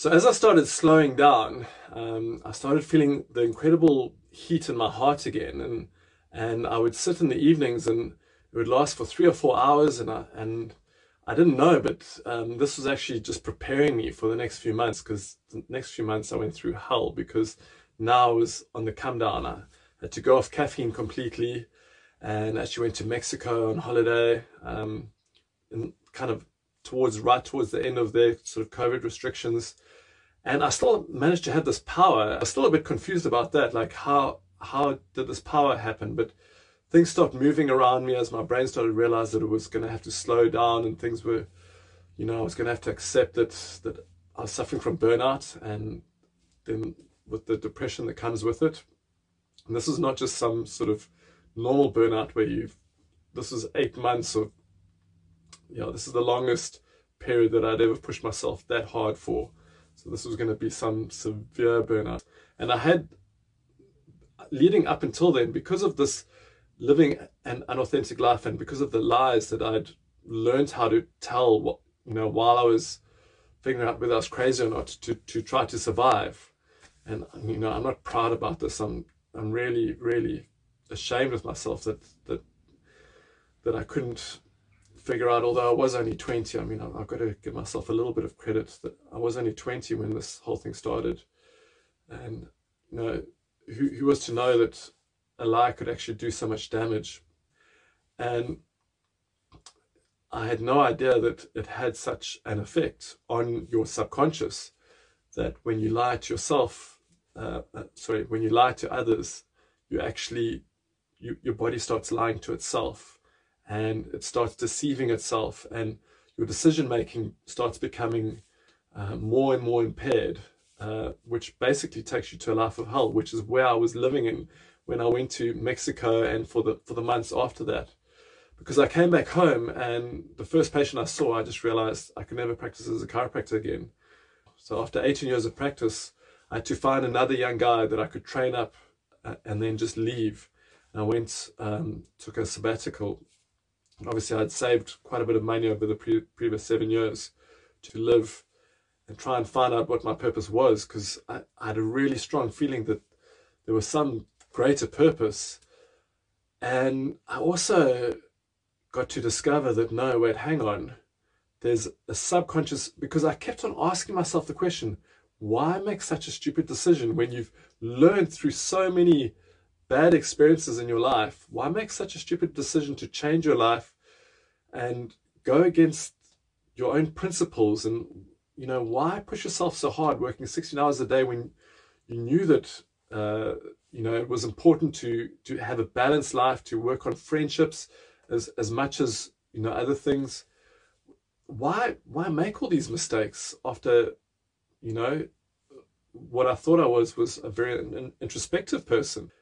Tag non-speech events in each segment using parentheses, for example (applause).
So as I started slowing down, um, I started feeling the incredible heat in my heart again, and and I would sit in the evenings, and it would last for three or four hours, and I and I didn't know, but um, this was actually just preparing me for the next few months because the next few months I went through hell because now I was on the come down. I had to go off caffeine completely and actually went to Mexico on holiday, um, and kind of towards right towards the end of their sort of COVID restrictions. And I still managed to have this power. I was still a bit confused about that, like how how did this power happen? But things stopped moving around me as my brain started to realize that it was going to have to slow down and things were, you know, I was going to have to accept that that I was suffering from burnout and then with the depression that comes with it. And this is not just some sort of normal burnout where you've this is eight months of you know this is the longest period that I'd ever pushed myself that hard for so this was going to be some severe burnout. And I had leading up until then because of this living an unauthentic life and because of the lies that I'd learned how to tell what you know while I was figuring out whether I was crazy or not to to try to survive. And you know I'm not proud about this. I'm I'm really really ashamed of myself that that that I couldn't figure out. Although I was only twenty, I mean, I've got to give myself a little bit of credit that I was only twenty when this whole thing started, and you know, who who was to know that a lie could actually do so much damage, and I had no idea that it had such an effect on your subconscious that when you lie to yourself, uh, uh, sorry, when you lie to others, you actually you, your body starts lying to itself and it starts deceiving itself and your decision making starts becoming uh, more and more impaired uh, which basically takes you to a life of hell which is where i was living in when i went to mexico and for the for the months after that. Because i came back home and the first patient i saw i just realized i could never practice as a chiropractor again. So after 18 years of practice i had to find another young guy that i could train up uh, and then just leave. I went, um, took a sabbatical. Obviously, I'd saved quite a bit of money over the pre- previous seven years to live and try and find out what my purpose was because I, I had a really strong feeling that there was some greater purpose. And I also got to discover that no, wait, hang on. There's a subconscious, because I kept on asking myself the question why make such a stupid decision when you've learned through so many bad experiences in your life, why make such a stupid decision to change your life and go against your own principles? And, you know, why push yourself so hard working 16 hours a day when you knew that, uh, you know, it was important to, to have a balanced life, to work on friendships as, as much as, you know, other things? Why, why make all these mistakes after, you know, what I thought I was was a very introspective person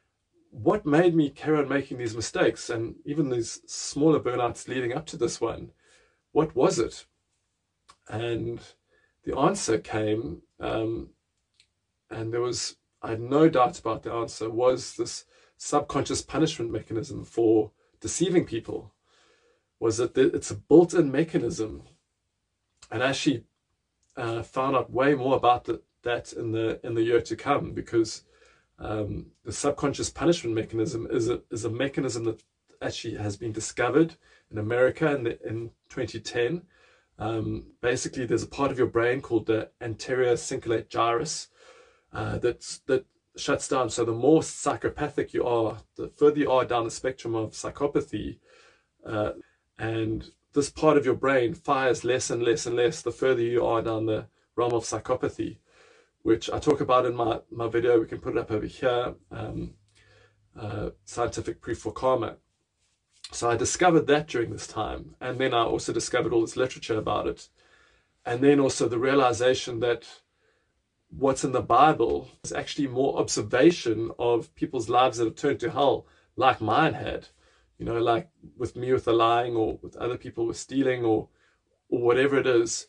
what made me carry on making these mistakes and even these smaller burnouts leading up to this one? What was it? And the answer came, um, and there was, I had no doubt about the answer, was this subconscious punishment mechanism for deceiving people. Was that it's a built in mechanism. And I actually uh, found out way more about the, that in the in the year to come because um, the subconscious punishment mechanism is a, is a mechanism that actually has been discovered in America in, the, in 2010. Um, basically, there's a part of your brain called the anterior cingulate gyrus uh, that that shuts down. So the more psychopathic you are, the further you are down the spectrum of psychopathy, uh, and this part of your brain fires less and less and less the further you are down the realm of psychopathy which I talk about in my, my video. We can put it up over here, um, uh, Scientific Proof for Karma. So I discovered that during this time. And then I also discovered all this literature about it. And then also the realization that what's in the Bible is actually more observation of people's lives that have turned to hell, like mine had. You know, like with me with the lying or with other people with stealing or or whatever it is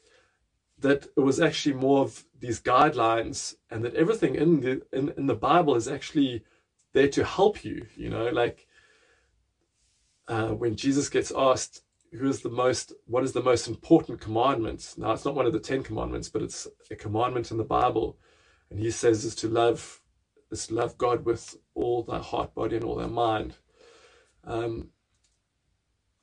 that it was actually more of these guidelines and that everything in the in, in the bible is actually there to help you you know like uh, when jesus gets asked who is the most what is the most important commandment? Now it's not one of the 10 commandments but it's a commandment in the bible. And he says is to love is to love god with all thy heart body and all thy mind. Um,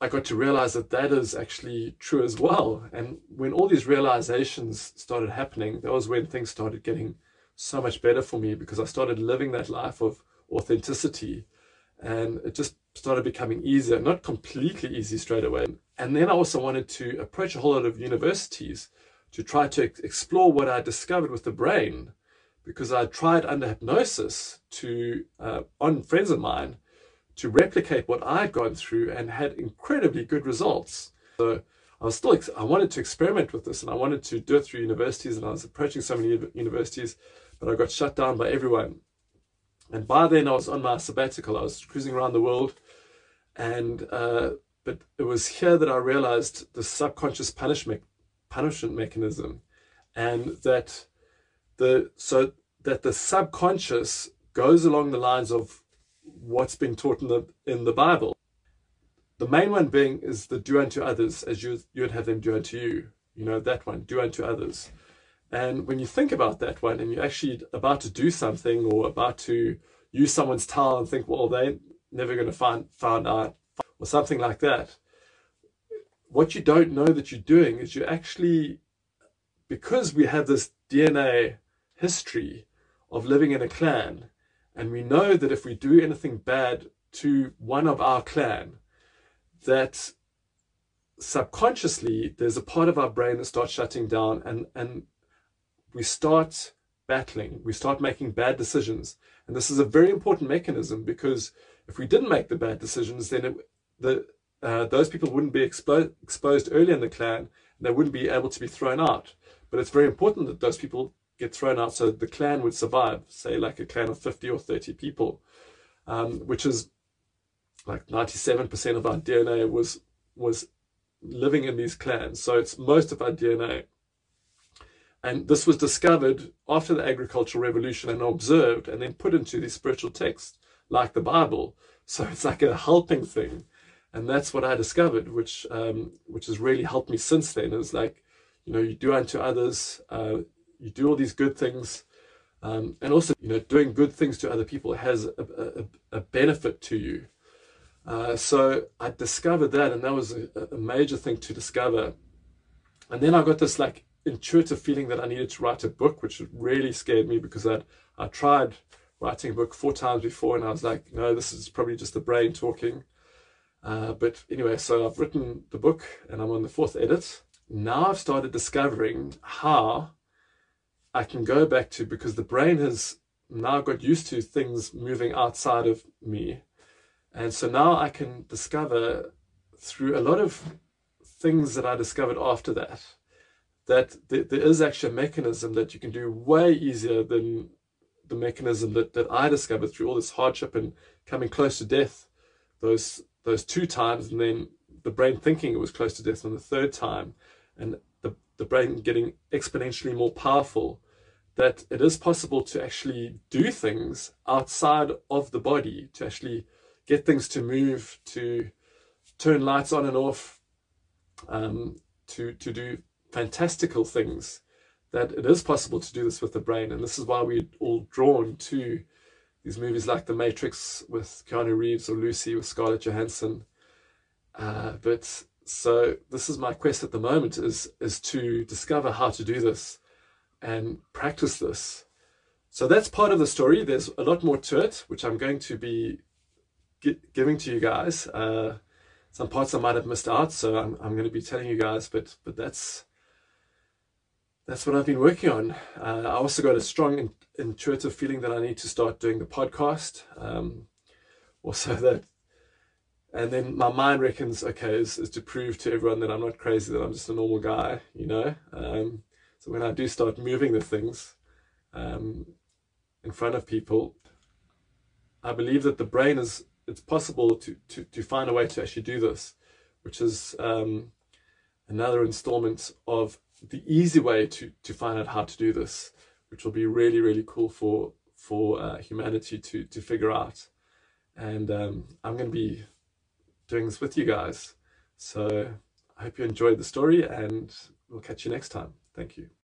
i got to realize that that is actually true as well and when all these realizations started happening that was when things started getting so much better for me because i started living that life of authenticity and it just started becoming easier, not completely easy straight away. And then I also wanted to approach a whole lot of universities to try to explore what I discovered with the brain, because I tried under hypnosis to uh, on friends of mine to replicate what I'd gone through and had incredibly good results. So I was still I wanted to experiment with this and I wanted to do it through universities and I was approaching so many universities, but I got shut down by everyone. And by then I was on my sabbatical. I was cruising around the world and uh, but it was here that I realized the subconscious punishment punishment mechanism, and that the so that the subconscious goes along the lines of what's been taught in the in the Bible. The main one being is the do unto others as you you would have them do unto you. You know that one, do unto others. And when you think about that one, and you're actually about to do something or about to use someone's towel and think, well, they're never going to find found out or something like that. What you don't know that you're doing is you're actually, because we have this DNA history of living in a clan, and we know that if we do anything bad to one of our clan, that subconsciously there's a part of our brain that starts shutting down and, and we start battling, we start making bad decisions. And this is a very important mechanism because if we didn't make the bad decisions, then it, the uh, those people wouldn't be expo- exposed early in the clan, and they wouldn't be able to be thrown out. But it's very important that those people get thrown out so the clan would survive. Say like a clan of fifty or thirty people, um, which is like ninety-seven percent of our DNA was was living in these clans. So it's most of our DNA. And this was discovered after the agricultural revolution and observed and then put into these spiritual texts like the Bible. So it's like a helping thing. And that's what I discovered, which um, which has really helped me since then. Is like, you know, you do unto others, uh, you do all these good things, um, and also, you know, doing good things to other people has a, a, a benefit to you. Uh, so I discovered that, and that was a, a major thing to discover. And then I got this like intuitive feeling that I needed to write a book, which really scared me because I'd I tried writing a book four times before, and I was like, no, this is probably just the brain talking. Uh, but anyway, so I've written the book, and I'm on the fourth edit. Now I've started discovering how I can go back to because the brain has now got used to things moving outside of me. And so now I can discover through a lot of things that I discovered after that, that there is actually a mechanism that you can do way easier than the mechanism that, that I discovered through all this hardship and coming close to death those those two times and then the brain thinking it was close to death on the third time and the, the brain getting exponentially more powerful that it is possible to actually do things outside of the body to actually get things to move to turn lights on and off um, to to do fantastical things that it is possible to do this with the brain. And this is why we're all drawn to these movies like The Matrix with Keanu Reeves or Lucy with Scarlett Johansson. Uh, but so this is my quest at the moment is is to discover how to do this and practice this. So that's part of the story. There's a lot more to it, which I'm going to be giving to you guys. Uh, some parts I might have missed out, so I'm, I'm going to be telling you guys. But but that's that's what I've been working on. Uh, I also got a strong in, intuitive feeling that I need to start doing the podcast. Um, also (laughs) that, and then my mind reckons, okay, is, is to prove to everyone that I'm not crazy, that I'm just a normal guy, you know. Um, so when I do start moving the things um, in front of people, I believe that the brain is. It's possible to to to find a way to actually do this, which is um, another installment of the easy way to to find out how to do this, which will be really really cool for for uh, humanity to to figure out. And um, I'm going to be doing this with you guys. So I hope you enjoyed the story and we'll catch you next time. Thank you.